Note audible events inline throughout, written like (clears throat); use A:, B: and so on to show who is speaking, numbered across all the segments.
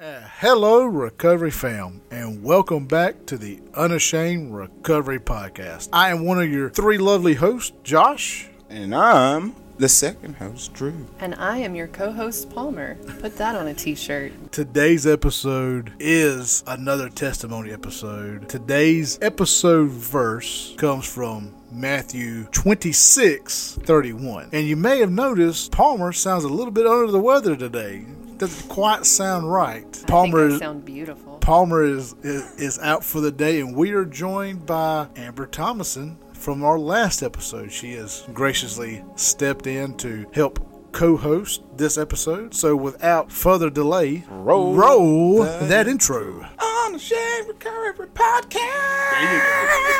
A: Uh, hello, Recovery Fam, and welcome back to the Unashamed Recovery Podcast. I am one of your three lovely hosts, Josh.
B: And I'm the second host, Drew.
C: And I am your co host, Palmer. Put that on a t shirt.
A: Today's episode is another testimony episode. Today's episode verse comes from Matthew 26 31. And you may have noticed Palmer sounds a little bit under the weather today. Doesn't quite sound right.
C: Palmer I think I sound beautiful.
A: Palmer is, is is out for the day, and we are joined by Amber Thomason from our last episode. She has graciously stepped in to help co-host this episode. So without further delay,
B: roll,
A: roll that, that intro.
B: Unashamed Recovery Podcast.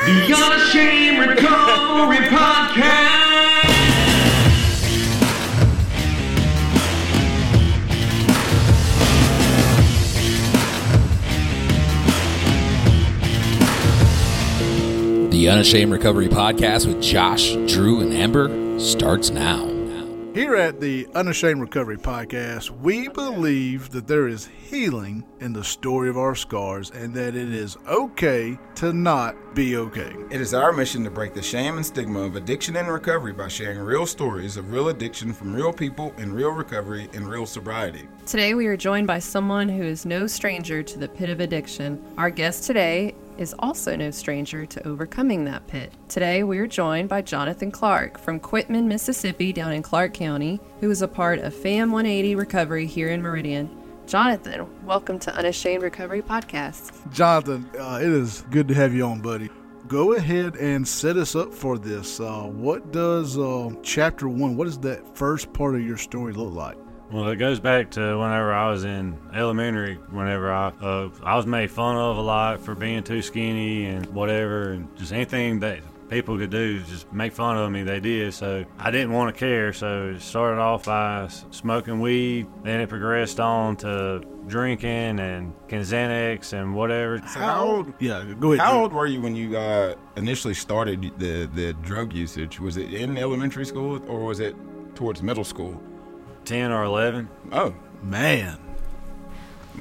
D: The Unashamed Recovery Podcast.
E: The Unashamed Recovery Podcast with Josh, Drew, and Amber starts now.
A: Here at the Unashamed Recovery Podcast, we believe that there is healing in the story of our scars and that it is okay to not be okay.
B: It is our mission to break the shame and stigma of addiction and recovery by sharing real stories of real addiction from real people in real recovery and real sobriety.
C: Today, we are joined by someone who is no stranger to the pit of addiction. Our guest today is also no stranger to overcoming that pit. Today, we are joined by Jonathan Clark from Quitman, Mississippi, down in Clarke County, who is a part of FAM 180 Recovery here in Meridian. Jonathan, welcome to Unashamed Recovery Podcast.
A: Jonathan, uh, it is good to have you on, buddy. Go ahead and set us up for this. Uh, what does uh, chapter one, what does that first part of your story look like?
F: Well, it goes back to whenever I was in elementary. Whenever I uh, I was made fun of a lot for being too skinny and whatever, and just anything that people could do just make fun of me. They did, so I didn't want to care. So it started off by smoking weed, then it progressed on to drinking and Xanax and whatever.
B: So how old?
A: Yeah, go ahead.
B: How old were you when you uh, initially started the the drug usage? Was it in elementary school or was it towards middle school?
F: 10 or 11.
B: Oh,
A: man.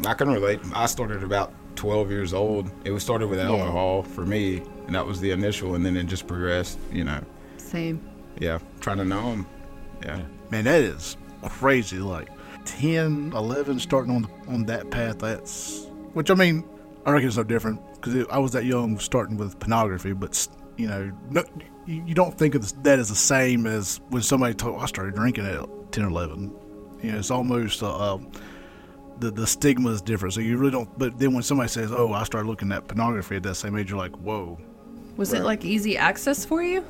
B: I can relate. I started about 12 years old. It was started with alcohol yeah. for me, and that was the initial, and then it just progressed, you know.
C: Same.
B: Yeah, trying to know them. Yeah.
A: Man, that is crazy. Like 10, 11, starting on on that path. That's which I mean, I reckon it's no different because I was that young starting with pornography, but you know, no, you don't think of that as the same as when somebody told oh, I started drinking at 10 or 11. You know, it's almost uh, uh, the the stigma is different. So you really don't. But then when somebody says, "Oh, I started looking at pornography at that same age," you're like, "Whoa."
C: Was right. it like easy access for you?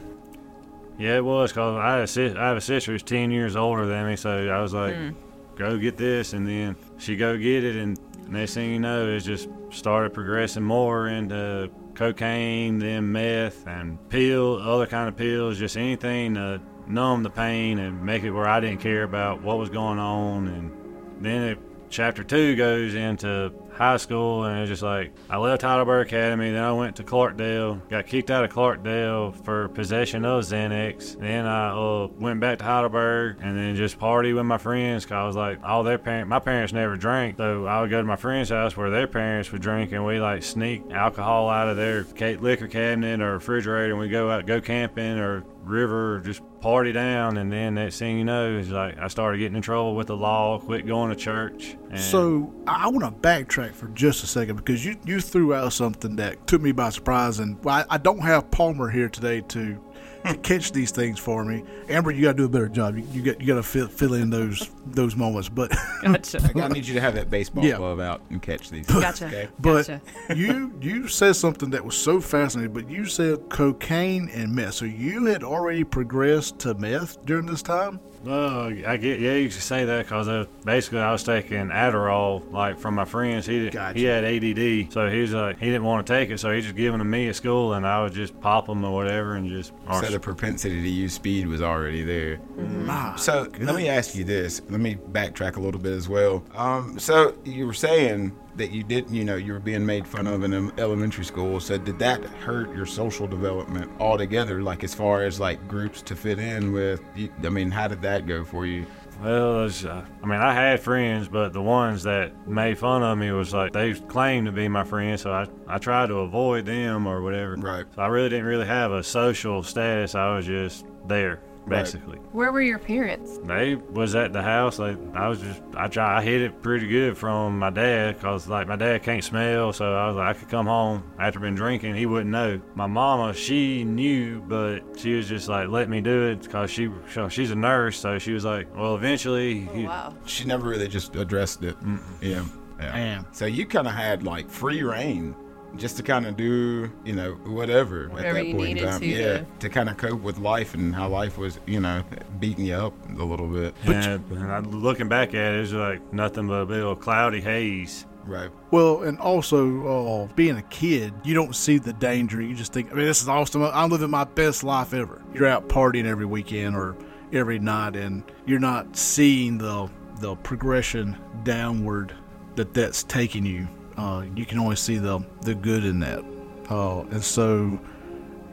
F: Yeah, it was because I, had a, I have a sister who's 10 years older than me. So I was like, mm. go get this. And then she go get it. And next thing you know, it just started progressing more into cocaine, then meth, and pill, other kind of pills, just anything to numb the pain and make it where I didn't care about what was going on. And then it, chapter two goes into high school, and it's just like I left Heidelberg Academy, then I went to Clarkdale, got kicked out of Clarkdale for possession of Xanax. Then I uh, went back to Heidelberg, and then just party with my friends. Cause I was like, all their parents, my parents never drank, so I would go to my friend's house where their parents would drink, and we like sneak alcohol out of their liquor cabinet or refrigerator, and we go out go camping or river just party down and then next thing you know is like I started getting in trouble with the law, quit going to church.
A: so I want to backtrack for just a second because you, you threw out something that took me by surprise and I, I don't have Palmer here today to (laughs) catch these things for me. Amber, you got to do a better job. You, you got you got to fill, fill in those those moments. But (laughs)
C: gotcha.
B: I need you to have that baseball yeah. glove out and catch these. Things.
C: Gotcha. Okay?
A: But
C: gotcha.
A: you you said something that was so fascinating. But you said cocaine and meth. So you had already progressed to meth during this time.
F: Well, I get yeah, you can say that because uh, basically I was taking Adderall like from my friends. He
A: gotcha.
F: he had ADD, so he's like he didn't want to take it, so he just giving them me at school, and I would just pop them or whatever, and just.
B: So the propensity to use speed was already there.
A: Mm-hmm.
B: So goodness. let me ask you this. Let me backtrack a little bit as well. Um, so you were saying that you didn't, you know, you were being made fun of in elementary school. So did that hurt your social development altogether? Like as far as like groups to fit in with? I mean, how did that go for you?
F: Well, it's, uh, I mean, I had friends, but the ones that made fun of me was like they claimed to be my friends, so I, I tried to avoid them or whatever.
B: Right.
F: So I really didn't really have a social status. I was just there,
B: Right.
F: basically.
C: Where were your parents?
F: They was at the house. Like I was just, I try, I hid it pretty good from my dad, cause like my dad can't smell, so I was like, I could come home after been drinking, he wouldn't know. My mama, she knew, but she was just like, let me do it, cause she, so she's a nurse, so she was like, well, eventually,
C: Oh,
F: he-
C: wow.
B: She never really just addressed it. Yeah. yeah.
A: Damn.
B: So you kind of had like free reign just to kind of do, you know, whatever,
C: Whatever
B: at that
C: you
B: point in time.
C: to,
B: yeah.
C: yeah.
B: To kind of cope with life and how life was, you know, beating you up a little bit.
F: and, and looking back at it, it was like nothing but a bit of cloudy haze.
B: Right.
A: Well, and also uh, being a kid, you don't see the danger. You just think, I mean, this is awesome. I'm living my best life ever. You're out partying every weekend or every night, and you're not seeing the the progression downward that that's taking you. Uh, you can only see the the good in that. Uh, and so,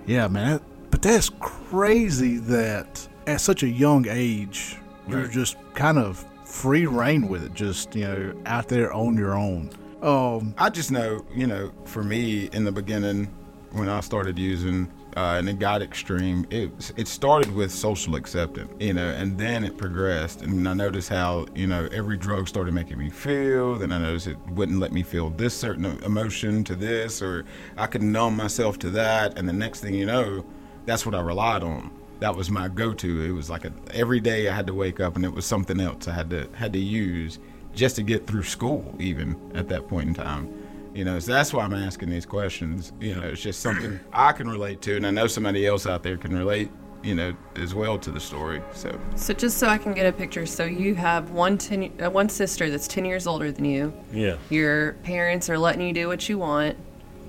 A: yeah, man. But that's crazy that at such a young age, you're
B: Right.
A: just kind of free reign with it. Just you know, out there on your own. Um,
B: I just know, you know, for me in the beginning, when I started using uh, and it got extreme, it it started with social acceptance, you know, and then it progressed. And I noticed how, you know, every drug started making me feel. Then I noticed it wouldn't let me feel this certain emotion to this, or I could numb myself to that. And the next thing you know, that's what I relied on. That was my go-to. It was like a, every day I had to wake up, and it was something else I had to had to use just to get through school, even at that point in time. You know, so that's why I'm asking these questions. You know, it's just something (clears throat) I can relate to, and I know somebody else out there can relate. You know, as well to the story. So
C: So just so I can get a picture, so you have one ten, uh, one sister that's ten years older than you.
F: Yeah.
C: Your parents are letting you do what you want,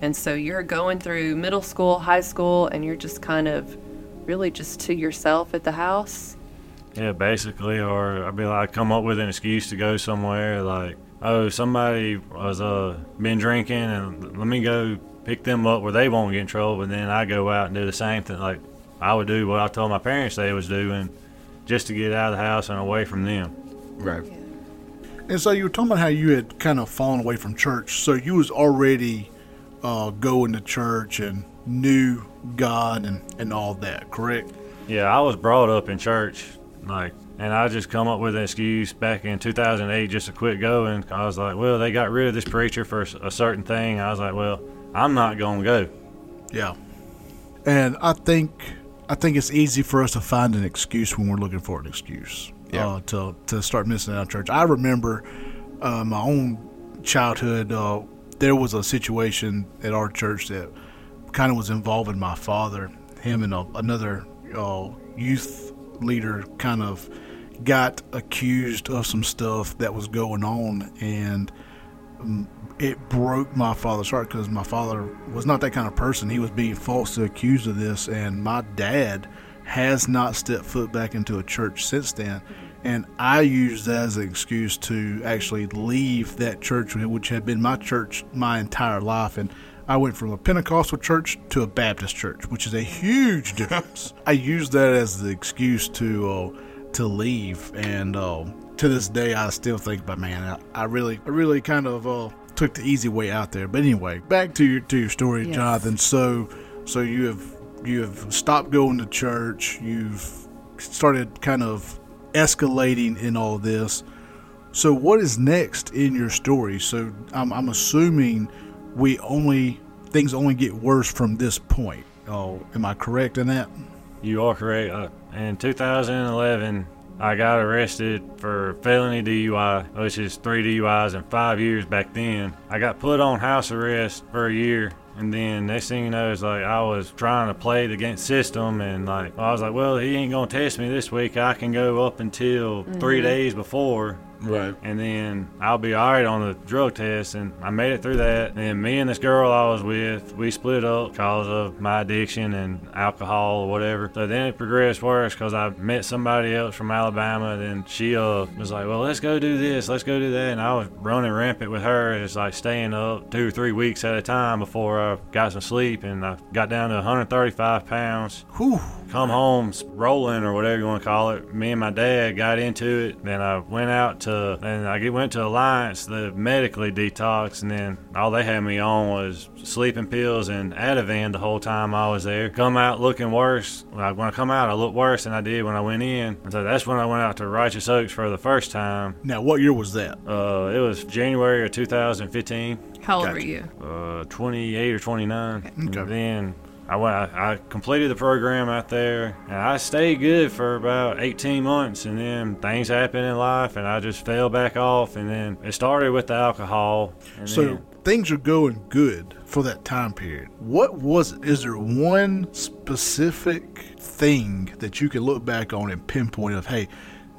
C: and so you're going through middle school, high school, and you're just kind of really just to yourself at the house.
F: Yeah, basically, or I'd be like, come up with an excuse to go somewhere, like, oh, somebody was uh been drinking, and let me go pick them up where they won't get in trouble, and then I go out and do the same thing, like I would do what I told my parents they was doing, just to get out of the house and away from them.
B: right,
A: And so you were talking about how you had kind of fallen away from church. So you was already uh, going to church and knew God and, and all that, correct?
F: Yeah, I was brought up in church, like, and I just come up with an excuse back in 2008 just to quit going. I was like, well, they got rid of this preacher for a certain thing. I was like, well, I'm not gonna go.
A: Yeah. And I think I think it's easy for us to find an excuse when we're looking for an excuse
B: Yeah.
A: uh, to to start missing out on church. I remember uh, my own childhood. Uh, there was a situation at our church that kind of was involving my father. Him and a, another uh, youth leader kind of got accused of some stuff that was going on, and it broke my father's heart because my father was not that kind of person. He was being falsely accused of this, and my dad has not stepped foot back into a church since then. And I used that as an excuse to actually leave that church, which had been my church my entire life. And I went from a Pentecostal church to a Baptist church, which is a huge difference. (laughs) I used that as the excuse to uh, to leave, and uh, to this day, I still think, but man, I, I really, I really kind of uh, took the easy way out there. But anyway, back to your to your story,
C: Yes.
A: Jonathan. So, so you have you have stopped going to church. You've started kind of escalating in all this. So, what is next in your story? So, I'm, I'm assuming we only things only get worse from this point. Oh, am I correct in that?
F: You are correct. Uh, in 2011, I got arrested for felony DUI, which is three DUIs in five years back then. I got put on house arrest for a year. And then next thing you know, it's like I was trying to play the game system, and like I was like, well, he ain't gonna test me this week. I can go up until three days before,
B: right,
F: and then I'll be all right on the drug test. And I made it through that. And then me and this girl I was with, we split up because of my addiction and alcohol or whatever. So then it progressed worse because I met somebody else from Alabama. Then she uh, was like, well, let's go do this, let's go do that. And I was running rampant with her. It's like staying up two or three weeks at a time before I got some sleep and I got down to 135 pounds.
A: Whew.
F: Come home rolling or whatever you want to call it. Me and my dad got into it. Then I went out to, and I went to Alliance, the medically detox, and then all they had me on was sleeping pills and Ativan the whole time I was there. Come out looking worse. When I, when I come out, I look worse than I did when I went in. And so that's when I went out to Righteous Oaks for the first time.
A: Now, what year was that?
F: Uh, it was January of 2015
C: How old
A: Gotcha.
C: were you?
F: uh, 28 or 29.
A: Okay.
F: And then I went. I, completed the program out there, and I stayed good for about 18 months. And then things happened in life, and I just fell back off. And then it started with the alcohol.
A: So
F: then,
A: things are going good for that time period. What was it? Is there one specific thing that you can look back on and pinpoint of, hey,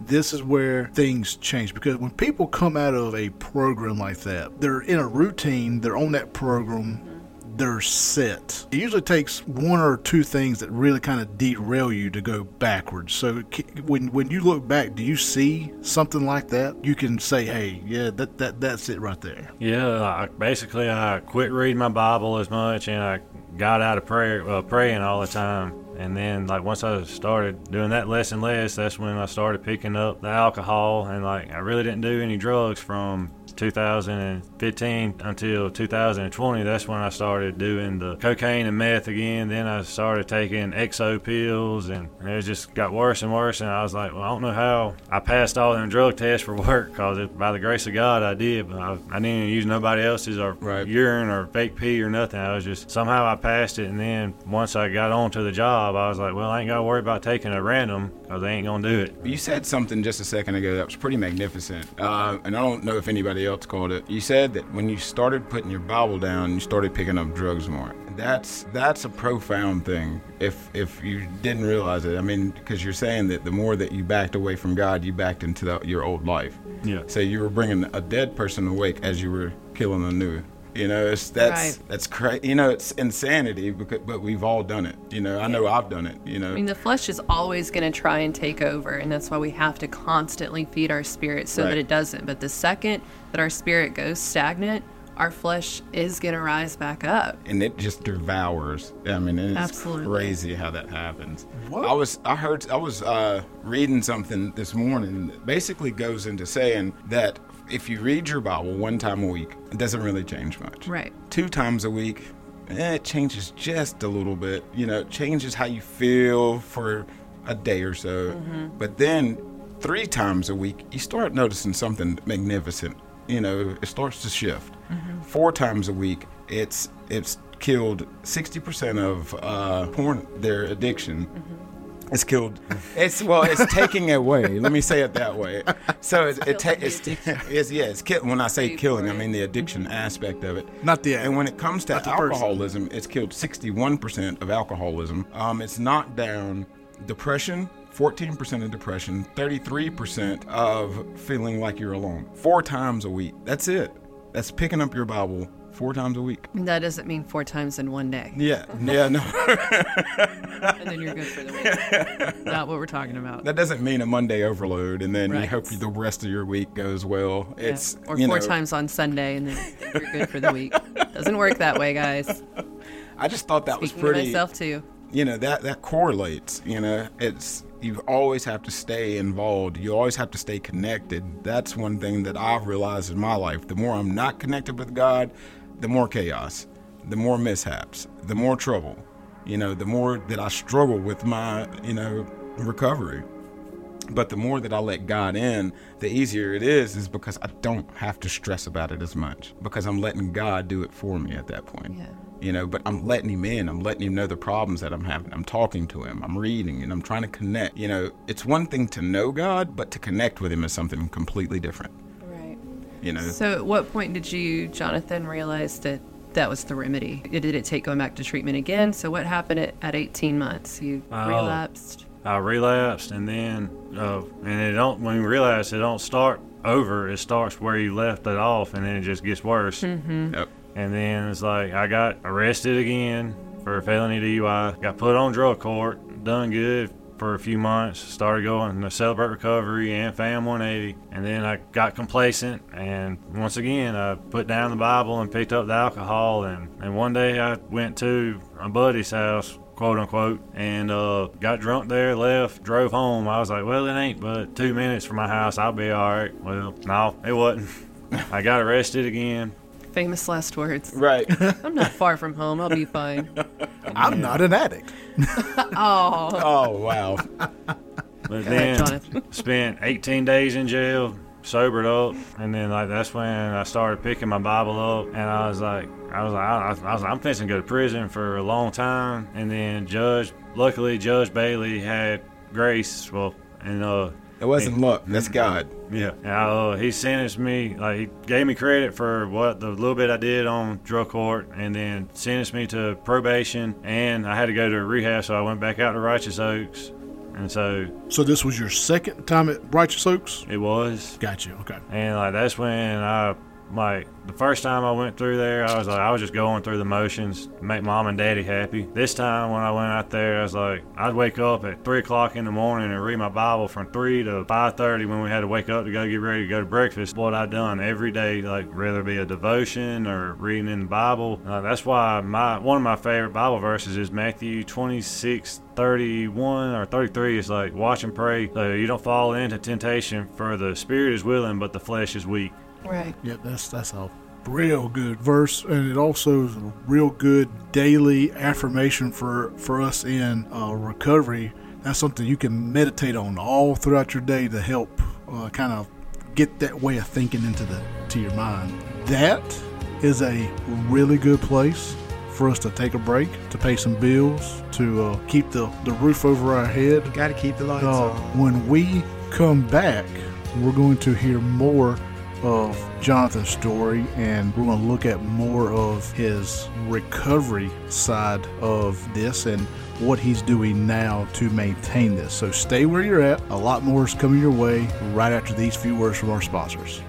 A: this is where things change? Because when people come out of a program like that, they're in a routine, they're on that program, they're set. It usually takes one or two things that really kind of derail you to go backwards. So when when you look back, do you see something like that? You can say, "Hey, yeah, that that that's it right there."
F: yeah, I, basically I quit reading my Bible as much, and I got out of prayer, uh, praying all the time. And then, like once I started doing that less and less, that's when I started picking up the alcohol, and like I really didn't do any drugs from 2015 until 2020. That's when I started doing the cocaine and meth again. Then I started taking exo pills, and it just got worse and worse. And I was like, well, I don't know how I passed all them drug tests for work, cause by the grace of God, I did. But I, I didn't use nobody else's or
B: Right.
F: urine or fake pee or nothing. I was just somehow I passed it, and then once I got onto the job, I was like, well, I ain't gotta worry about taking a random, cause they ain't gonna do it.
B: You said something just a second ago that was pretty magnificent, uh, and I don't know if anybody else called it. You said that when you started putting your Bible down, you started picking up drugs more. That's that's a profound thing. If if you didn't realize it, I mean, because you're saying that the more that you backed away from God, you backed into the, your old life.
F: Yeah.
B: So you were bringing a dead person awake as you were killing a new. You know, it's that's
C: Right.
B: that's crazy. You know, it's insanity, because, but we've all done it. You know, I know I've done it. You know,
C: I mean, the flesh is always going to try and take over, and that's why we have to constantly feed our spirit so
B: Right.
C: that it doesn't. But the second that our spirit goes stagnant, our flesh is going to rise back up.
B: and it just devours. I mean, it's
C: Absolutely.
B: crazy how that happens. What? I was, I heard, I was uh, reading something this morning that basically goes into saying that if you read your Bible one time a week, it doesn't really change much.
C: Right.
B: Two times a week, eh, it changes just a little bit. You know, it changes how you feel for a day or so. But then three times a week, you start noticing something magnificent. You know, it starts to shift. Four times a week, it's it's killed 60% of uh, porn, their addiction. It's killed. (laughs) It's well. It's taking away. Let me say it that way. So it's it ta- it's, it's yeah. It's kill- when I say killing, I mean the addiction aspect of it.
A: Not the-
B: And when it comes to
A: not the person.
B: alcoholism, it's killed 61% of alcoholism. Um, it's knocked down depression. 14% of depression, 33% of feeling like you're alone. Four times a week. That's it. That's picking up your Bible four times a week.
C: That doesn't mean four times in one day,
B: Yeah, yeah, no. (laughs)
C: and then you're good for the week. Not what we're talking about.
B: That doesn't mean a Monday overload, and then you hope the rest of your week goes well.
C: Yeah.
B: It's
C: or four
B: know,
C: times on Sunday, and then you're good for the week. Doesn't work that way, guys.
B: I just thought that was
C: Speaking of
B: pretty.
C: myself too.
B: You know that that correlates. You know, it's you always have to stay involved. You always have to stay connected. That's one thing that I've realized in my life. The more I'm not connected with God, the more chaos, the more mishaps, the more trouble. You know, the more that I struggle with my you know recovery. But the more that I let God in, the easier it is, is because I don't have to stress about it as much because I'm letting God do it for me at that point.
C: Yeah.
B: You know, but I'm letting Him in. I'm letting Him know the problems that I'm having. I'm talking to Him. I'm reading and I'm trying to connect. You know, it's one thing to know God, but to connect with Him is something completely different.
C: Right.
B: You know,
C: So, at what point did you, Jonathan, realize that that was the remedy? Did it take going back to treatment again? So, what happened at, at 18 months? You
F: Oh.
C: relapsed.
F: I relapsed, and then uh, and it don't. When you realize it don't start over, it starts where you left it off, and then it just gets worse.
B: yep.
F: And then it's like I got arrested again for a felony DUI. Got put on drug court. Done good. For a few months. Started going to Celebrate Recovery and Fam 180, and then I got complacent. And once again, I put down the Bible and picked up the alcohol. And, and one day I went to a buddy's house quote unquote, and uh, got drunk there, left, drove home. I was like, well, it ain't but two minutes from my house. I'll be all right. Well, no, it wasn't. (laughs) I got arrested again.
C: Famous last words.
B: Right. (laughs)
C: I'm not far from home. I'll be fine. (laughs)
A: I'm not an addict. (laughs)
C: Oh,
B: oh wow.
F: But then
C: Jonathan.
F: spent 18 days in jail, sobered up, and then like that's when I started picking my Bible up, and I was like, I was like, I, I was like, I'm fixing to go to prison for a long time, and then Judge, luckily Judge Bailey had grace, well, and uh,
B: It wasn't luck. That's God.
F: yeah, and, uh, he sentenced me, like he gave me credit for what the little bit I did on drug court, and then sentenced me to probation, and I had to go to rehab, so I went back out to Righteous Oaks, and so
A: So this was your second time at Righteous Oaks?
F: it was.
A: Gotcha. Okay.
F: And like that's when I like the first time I went through there, I was like I was just going through the motions, make mom and daddy happy. This time when I went out there, I was like I'd wake up at three o'clock in the morning and read my Bible from three to five thirty when we had to wake up to go get ready to go to breakfast. What I'd done every day, like whether it be a devotion or reading in the Bible. Uh, that's why my one of my favorite Bible verses is Matthew twenty six 31 or 33 is like watch and pray so you don't fall into temptation for the spirit is willing but the flesh is weak
C: right.
A: Yep, that's that's a real good verse, and it also is a real good daily affirmation for for us in uh, recovery. That's something you can meditate on all throughout your day to help uh, kind of get that way of thinking into the to your mind. That is a really good place for us to take a break, to pay some bills, to uh, keep the, the roof over our head,
B: Got to keep the lights
A: uh,
B: on.
A: when we come back, we're going to hear more of Jonathan's story and we're going to look at more of his recovery side of this and what he's doing now to maintain this. So stay where you're at. A lot more is coming your way right after these few words from our sponsors.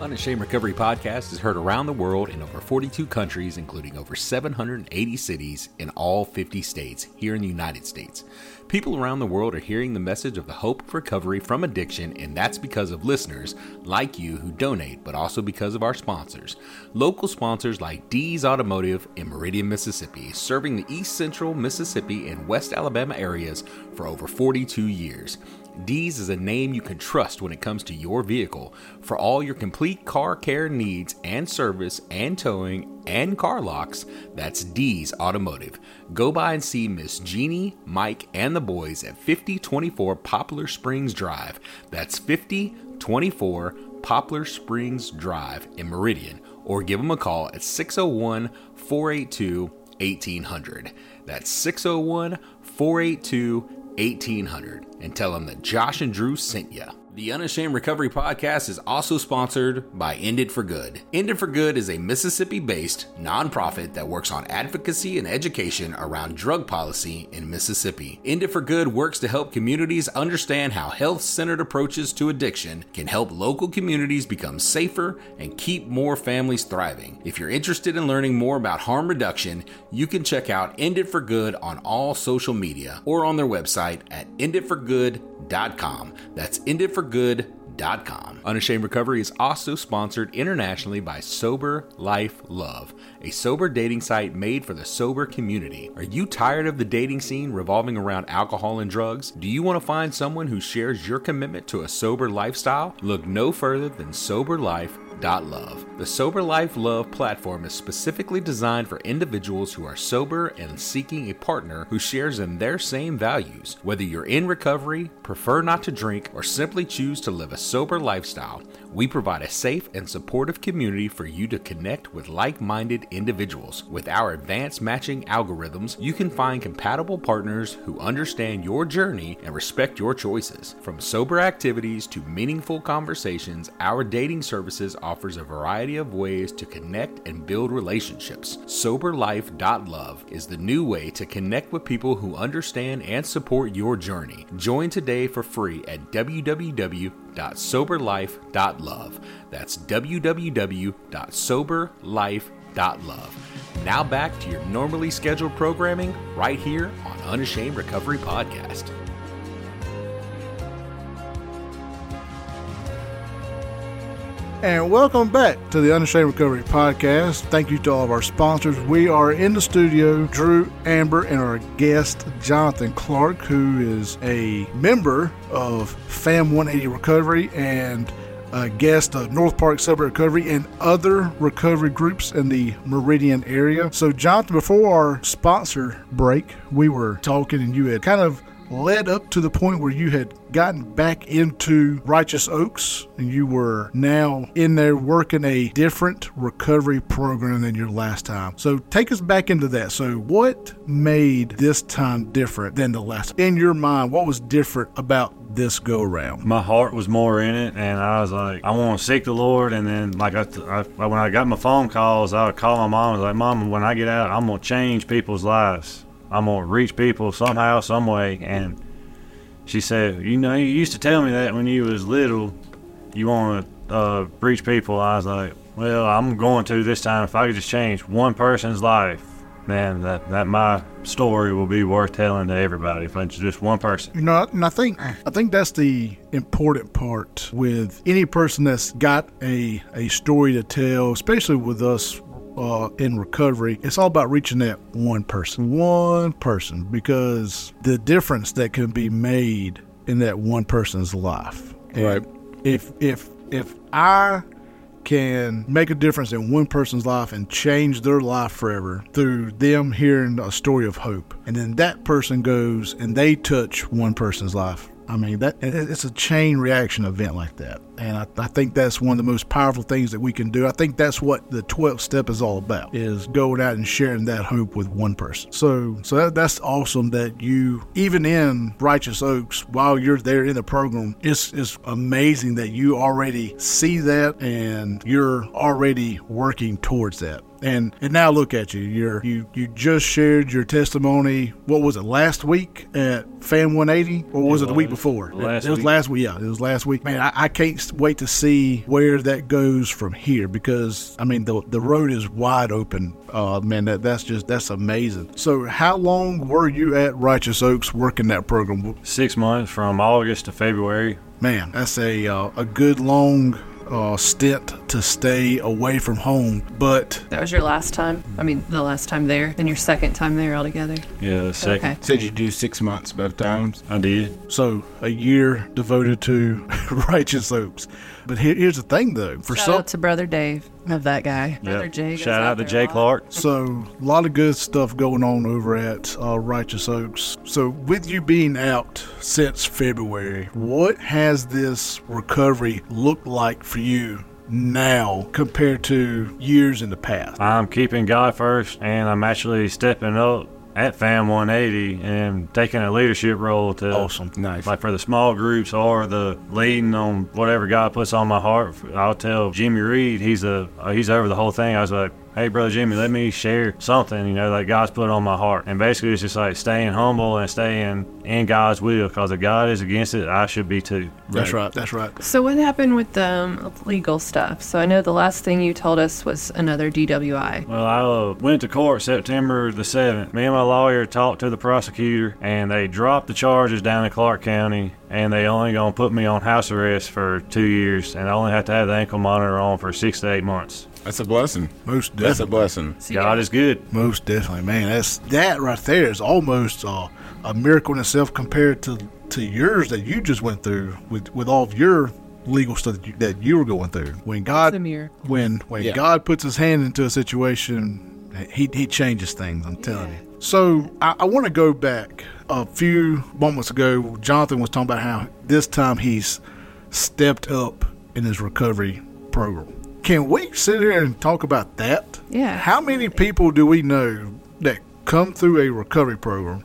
E: Unashamed Recovery Podcast is heard around the world in over 42 countries, including over 780 cities in all 50 states here in the United States. People around the world are hearing the message of the hope of recovery from addiction, and that's because of listeners like you who donate, but also because of our sponsors. Local sponsors like Dee's Automotive in Meridian, Mississippi, serving the East Central Mississippi and West Alabama areas for over 42 years. Dee's is a name you can trust when it comes to your vehicle. For all your complete car care needs and service and towing and car locks, that's Dee's Automotive. Go by and see Miss Jeannie, Mike, and the boys at 5024 Poplar Springs Drive. That's 5024 Poplar Springs Drive in Meridian, or give them a call at 601 482 1800. That's 601 482 1800 and tell them that Josh and Drew sent you. The Unashamed Recovery Podcast is also sponsored by End It For Good. End It For Good is a Mississippi based nonprofit that works on advocacy and education around drug policy in Mississippi. End It For Good works to help communities understand how health centered approaches to addiction can help local communities become safer and keep more families thriving. If you're interested in learning more about harm reduction, you can check out End It For Good on all social media or on their website at enditforgood.com. That's enditforgood.com. Unashamed Recovery is also sponsored internationally by Sober Life Love, a sober dating site made for the sober community. Are you tired of the dating scene revolving around alcohol and drugs? Do you want to find someone who shares your commitment to a sober lifestyle? Look no further than Sober Life Love. The Sober Life Love platform is specifically designed for individuals who are sober and seeking a partner who shares in their same values. Whether you're in recovery, prefer not to drink, or simply choose to live a sober lifestyle, we provide a safe and supportive community for you to connect with like minded individuals. With our advanced matching algorithms, you can find compatible partners who understand your journey and respect your choices. From sober activities to meaningful conversations, our dating services offers a variety of ways to connect and build relationships. SoberLife.love is the new way to connect with people who understand and support your journey. Join today for free at www.soberlife.love. That's www.soberlife.love. Now back to your normally scheduled programming right here on Unashamed Recovery Podcast.
A: And welcome back to the Unashamed Recovery Podcast. Thank you to all of our sponsors. We are in the studio, Drew, Amber, and our guest, Jonathan Clark, who is a member of FAM 180 Recovery and a guest of North Park Sober Recovery and other recovery groups in the Meridian area. So, Jonathan, before our sponsor break, we were talking and you had kind of led up to the point where you had gotten back into Righteous Oaks and you were now in there working a different recovery program than your last time. So take us back into that. So what made this time different than the last? In your mind, what was different about this go around?
F: my heart was more in it, and I was like, I want to seek the Lord. And then, like, I, I, when I got my phone calls, I would call my mom. And I was like, Mom, when I get out, I'm gonna change people's lives. I'm gonna reach people somehow, some way. And she said, You know, you used to tell me that when you was little, you want to uh, reach people. I was like, Well, I'm going to this time. If I could just change one person's life, man, that that my story will be worth telling to everybody. If it's just one person.
A: You know, and I think I think that's the important part with any person that's got a a story to tell, especially with us uh, in recovery. It's all about reaching that one person, one person, because the difference that can be made in that one person's life. And
B: Right.
A: If if if I can make a difference in one person's life and change their life forever through them hearing a story of hope. And then that person goes and they touch one person's life. I mean, that it- it's a chain reaction event like that. And I, I think that's one of the most powerful things that we can do. I think that's what the 12th step is all about, is going out and sharing that hope with one person. So, so that, that's awesome that you, even in Righteous Oaks, while you're there in the program, it's, it's amazing that you already see that and you're already working towards that. And and now look at you. You're you you just shared your testimony. What was it last week at FAM 180, or was it, the week before?
F: Last
A: it was
F: week.
A: last week. Yeah, it was last week. Man, I, I can't wait to see where that goes from here because I mean the the road is wide open. Uh, man, that that's just that's amazing. So, how long were you at Righteous Oaks working that program?
F: Six months from August to February.
A: Man, that's a uh, a good long uh, stint to stay away from home, but
C: That was your last time? I mean, the last time there, and your second time there altogether?
F: Yeah, the second.
C: Okay.
B: Said you do six months both times.
F: I did.
A: So a year devoted to (laughs) righteous oaks. But here, here's the thing, though. For
C: Shout
A: some,
C: out to Brother Dave.
G: Of that guy.
C: Brother
F: Yep.
C: Jay
F: Shout
C: out
F: out to Jay
C: a.
F: Clark.
A: so a lot of good stuff going on over at uh, Righteous Oaks. So with you being out since February, what has this recovery looked like for you now compared to years in the past?
F: I'm keeping God first, and I'm actually stepping up at FAM 180 and taking a leadership role to
A: Awesome.
B: Nice.
F: like for the small groups or the leading on whatever God puts on my heart. I'll tell Jimmy Reed, he's a he's over the whole thing. I was like, hey brother Jimmy, let me share something you know that God's put on my heart. And basically, it's just like staying humble and staying in God's will. Because if God is against it, I should be too.
A: That's right. That's right.
C: So, what happened with the um, legal stuff? So, I know the last thing you told us was another DWI.
F: Well, I uh, went to court September the 7th. Me and my lawyer talked to the prosecutor, and they dropped the charges down in Clarke County, and they only gonna put me on house arrest for two years, and I only have to have the ankle monitor on for six to eight months.
B: That's a blessing.
A: Most
B: That's a blessing.
C: So
F: God is good.
A: Most definitely, man. That's that right there is almost uh, a miracle in itself compared to to yours that you just went through with with all of your legal stuff that you, that you were going through. When God,
C: It's a miracle.
A: when when
B: Yeah.
A: God puts His hand into a situation, He He changes things. I'm telling you. So I, I want to go back a few moments ago. Jonathan was talking about how this time he's stepped up in his recovery program. Can we sit here and talk about that?
C: Yeah.
A: How many people do we know that come through a recovery program?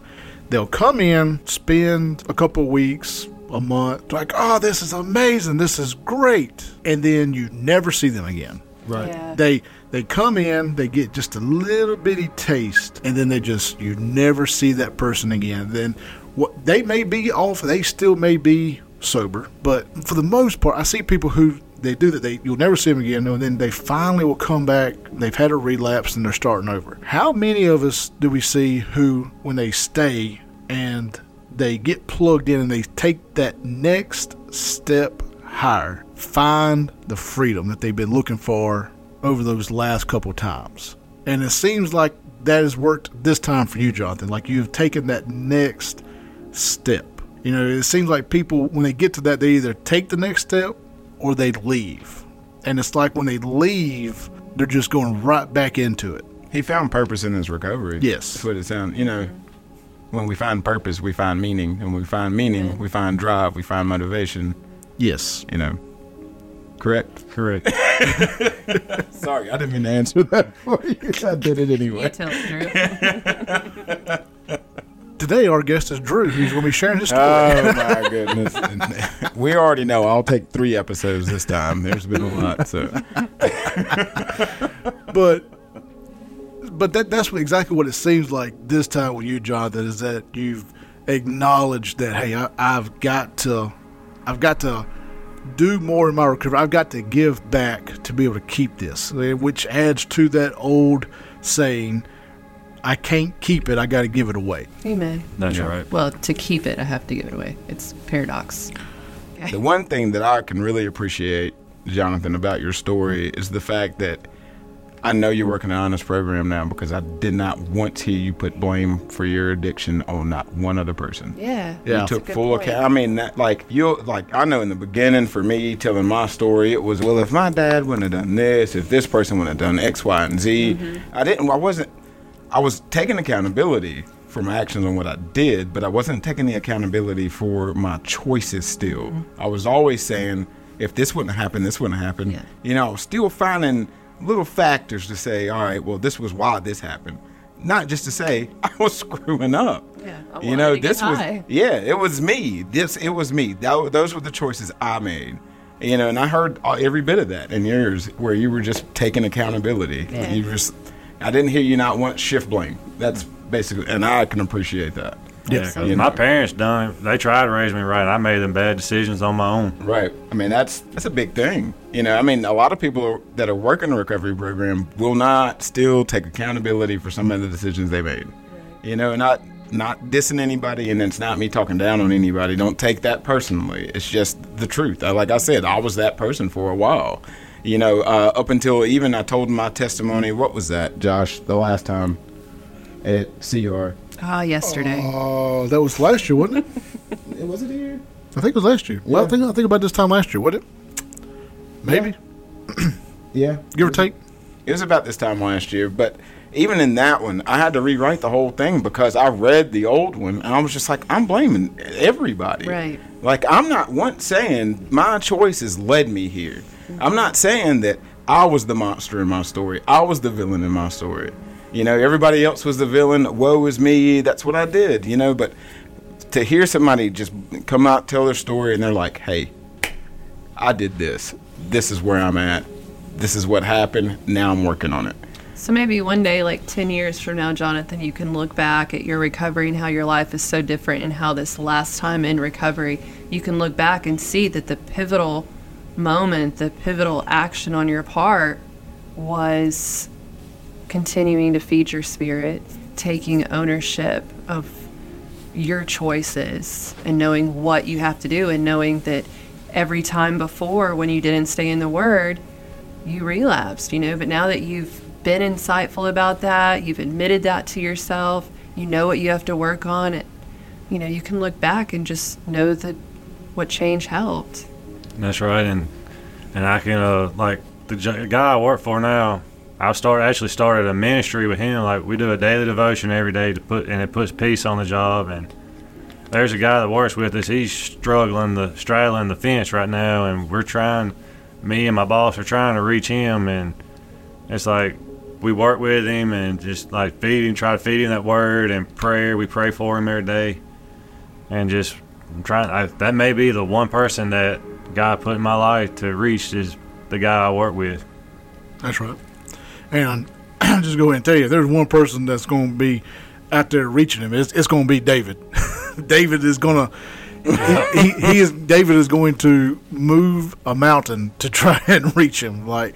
A: They'll come in, spend a couple weeks, a month, like, oh, this is amazing, this is great, and then you never see them again. Right?
C: Yeah.
A: They they come in, they get just a little bitty taste, and then they just you never see that person again. Then what they may be off, they still may be sober, but for the most part, I see people who they do that. They you'll never see them again, and then they finally will come back. They've had a relapse and they're starting over. How many of us do we see who, when they stay and they get plugged in and they take that next step higher, find the freedom that they've been looking for over those last couple times? And it seems like that has worked this time for you, Jonathan. Like you've taken that next step. You know, it seems like people, when they get to that, they either take the next step or they leave. And it's like when they leave, they're just going right back into it.
B: He found purpose in his recovery.
A: Yes.
B: That's what it sounds. You know, when we find purpose, we find meaning, and when we find meaning, we find drive, we find motivation.
A: Yes.
B: You know, correct?
F: Correct. (laughs)
B: Sorry, I didn't mean to answer that (laughs) for you. I did it
C: You
B: anyway.
C: tell it, Drew. (laughs)
A: Today, our guest is Drew. who's going to be sharing his story.
B: Oh my goodness! (laughs) We already know. I'll take three episodes this time. There's been a lot, so (laughs)
A: but but that that's what, exactly what it seems like this time with you, Jonathan, is that you've acknowledged that hey, I, I've got to, I've got to do more in my recovery. I've got to give back to be able to keep this, which adds to that old saying, "I can't keep it. I got to give it away."
C: Amen.
F: That's right.
C: Well, to keep it, I have to give it away. It's paradox.
B: the one thing that I can really appreciate, Jonathan, about your story is the fact that I know you're working an honest program now because I did not want to hear you put blame for your addiction on not one other person.
C: Yeah.
A: Yeah.
B: You took full
C: point.
B: account. I mean, that, like you, like I know in the beginning for me telling my story, it was well, if my dad wouldn't have done this, if this person wouldn't have done X, Y, and Z,
C: Mm-hmm.
B: I didn't. I wasn't. I was taking accountability for my actions on what I did, but I wasn't taking the accountability for my choices. Still,
C: Mm-hmm.
B: I was always saying, if this wouldn't happen, this wouldn't happen.
C: Yeah.
B: You know, still finding little factors to say, all right, well, this was why this happened. Not just to say (laughs) I was screwing up.
C: Yeah,
B: you know, this was
C: high.
B: yeah, it was me. This it was me. That, those were the choices I made. You know, and I heard every bit of that in yours, where you were just taking accountability.
C: Yeah.
B: You just, I didn't hear you not once shift blame. That's basically, and I can appreciate that.
F: Yeah, 'cause my parents done. They tried to raise me right. I made them bad decisions on my own.
B: Right. I mean, that's that's a big thing. You know, I mean, a lot of people that are working the recovery program will not still take accountability for some of the decisions they made. You know, not not dissing anybody, and it's not me talking down on anybody. Don't take that personally. It's just the truth. I, like I said, I was that person for a while. You know, uh, up until even I told my testimony. What was that, Josh? The last time at CR.
C: Ah, yesterday.
A: Oh, that was last year, wasn't it? (laughs)
B: It was it here?
A: I think it was last year. Well, I think I think about this time last year, wasn't it? Maybe, (clears throat)
B: Yeah.
A: give or take.
B: It was about this time last year, but even in that one, I had to rewrite the whole thing because I read the old one and I was just like, I'm blaming everybody.
C: Right.
B: Like, I'm not once saying my choices led me here. I'm not saying that I was the monster in my story, I was the villain in my story. You know, everybody else was the villain. Woe is me. That's what I did, you know, but to hear somebody just come out, tell their story, and they're like, hey, I did this. This is where I'm at. This is what happened. Now I'm working on it.
C: So maybe one day, like 10 years from now, Jonathan, you can look back at your recovery and how your life is so different, and how this last time in recovery, you can look back and see that the pivotal moment, the pivotal action on your part was continuing to feed your spirit, taking ownership of your choices, and knowing what you have to do, and knowing that every time before when you didn't stay in the Word, you relapsed, you know, but now that you've been insightful about that, you've admitted that to yourself, you know what you have to work on, it, you know, you can look back and just know that what change helped.
F: That's right, and and I can uh, like the guy I work for now. I started actually started a ministry with him. Like we do a daily devotion every day to put, and it puts peace on the job. And there's a guy that works with us. He's struggling the straddling the fence right now, and we're trying. Me and my boss are trying to reach him, and it's like we work with him and just like feed him, try to feed him that word and prayer. We pray for him every day, and just I'm trying. I, that may be the one person that God put in my life to reach is the guy I work with.
A: That's right. And I'll (clears throat) just go ahead and tell you, there's one person that's going to be out there reaching him, it's, it's going to be David. (laughs) David is going to, he, he is David is going to move a mountain to try (laughs) and reach him. Like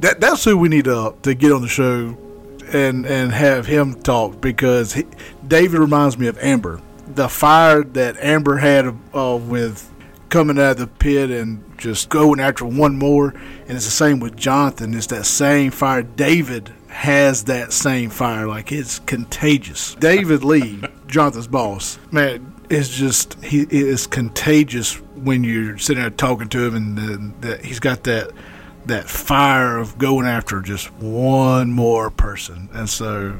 A: that. That's who we need to to get on the show and and have him talk because he, David reminds me of Amber. The fire that Amber had uh, with coming out of the pit and just going after one more, and it's the same with Jonathan. It's that same fire. David has that same fire, like it's contagious. David Lee, (laughs) Jonathan's boss, man, is just he is contagious when you're sitting there talking to him, and that he's got that that fire of going after just one more person. And so,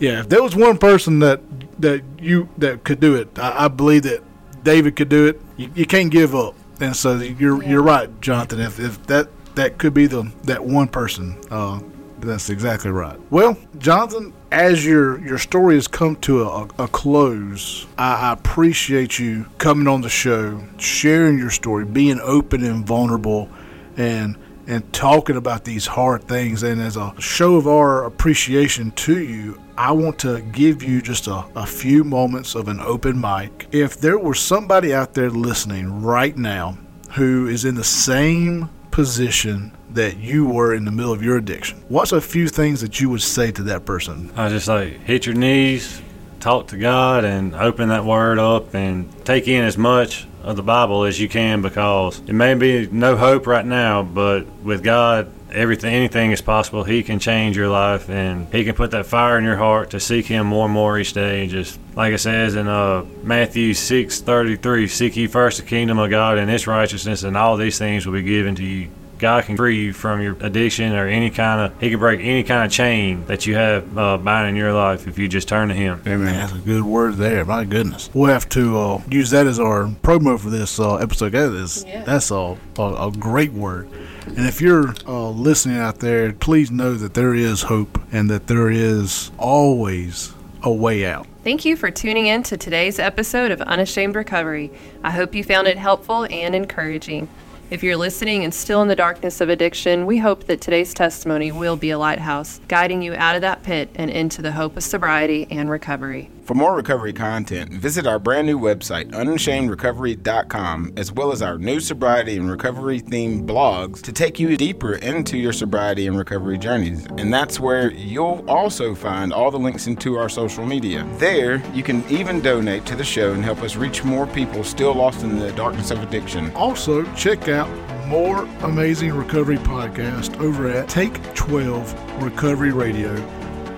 A: yeah, if there was one person that that you that could do it, I, I believe that David could do it. You, you can't give up. And so you're you're right, Jonathan. If, if that that could be the that one person, uh, that's exactly right. Well, Jonathan, as your your story has come to a, a close, I, I appreciate you coming on the show, sharing your story, being open and vulnerable, and and talking about these hard things. And as a show of our appreciation to you, I want to give you just a, a few moments of an open mic. If there were somebody out there listening right now who is in the same position that you were in the middle of your addiction, what's a few things that you would say to that person?
F: I just like hit your knees, talk to God, and open that word up and take in as much of the Bible as you can because it may be no hope right now, but with God, everything anything is possible. He can change your life and he can put that fire in your heart to seek him more and more each day. And Just like it says in uh, Matthew six thirty three, seek ye first the kingdom of God and its righteousness, and all these things will be given to you. God can free you from your addiction or any kind of, He can break any kind of chain that you have uh, binding your life if you just turn to Him.
A: Amen. That's a good word there. My goodness. We'll have to uh, use that as our promo for this uh, episode. That is,
C: Yeah.
A: That's a, a, a great word. And if you're uh, listening out there, please know that there is hope and that there is always a way out.
C: Thank you for tuning in to today's episode of Unashamed Recovery. I hope you found it helpful and encouraging. If you're listening and still in the darkness of addiction, we hope that today's testimony will be a lighthouse, guiding you out of that pit and into the hope of sobriety and recovery.
B: For more recovery content, visit our brand new website, unashamedrecovery.com, as well as our new sobriety and recovery themed blogs to take you deeper into your sobriety and recovery journeys. And that's where you'll also find all the links into our social media. There, you can even donate to the show and help us reach more people still lost in the darkness of addiction.
A: Also, check out more amazing recovery podcast over at Take 12 Recovery Radio,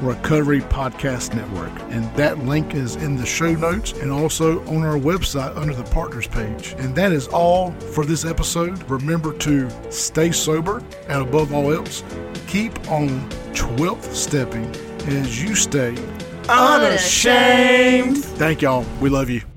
A: Recovery Podcast Network. And that link is in the show notes and also on our website under the partners page. And that is all for this episode. Remember to stay sober and above all else, keep on 12th stepping as you stay
C: Unashamed.
A: Thank y'all. We love you.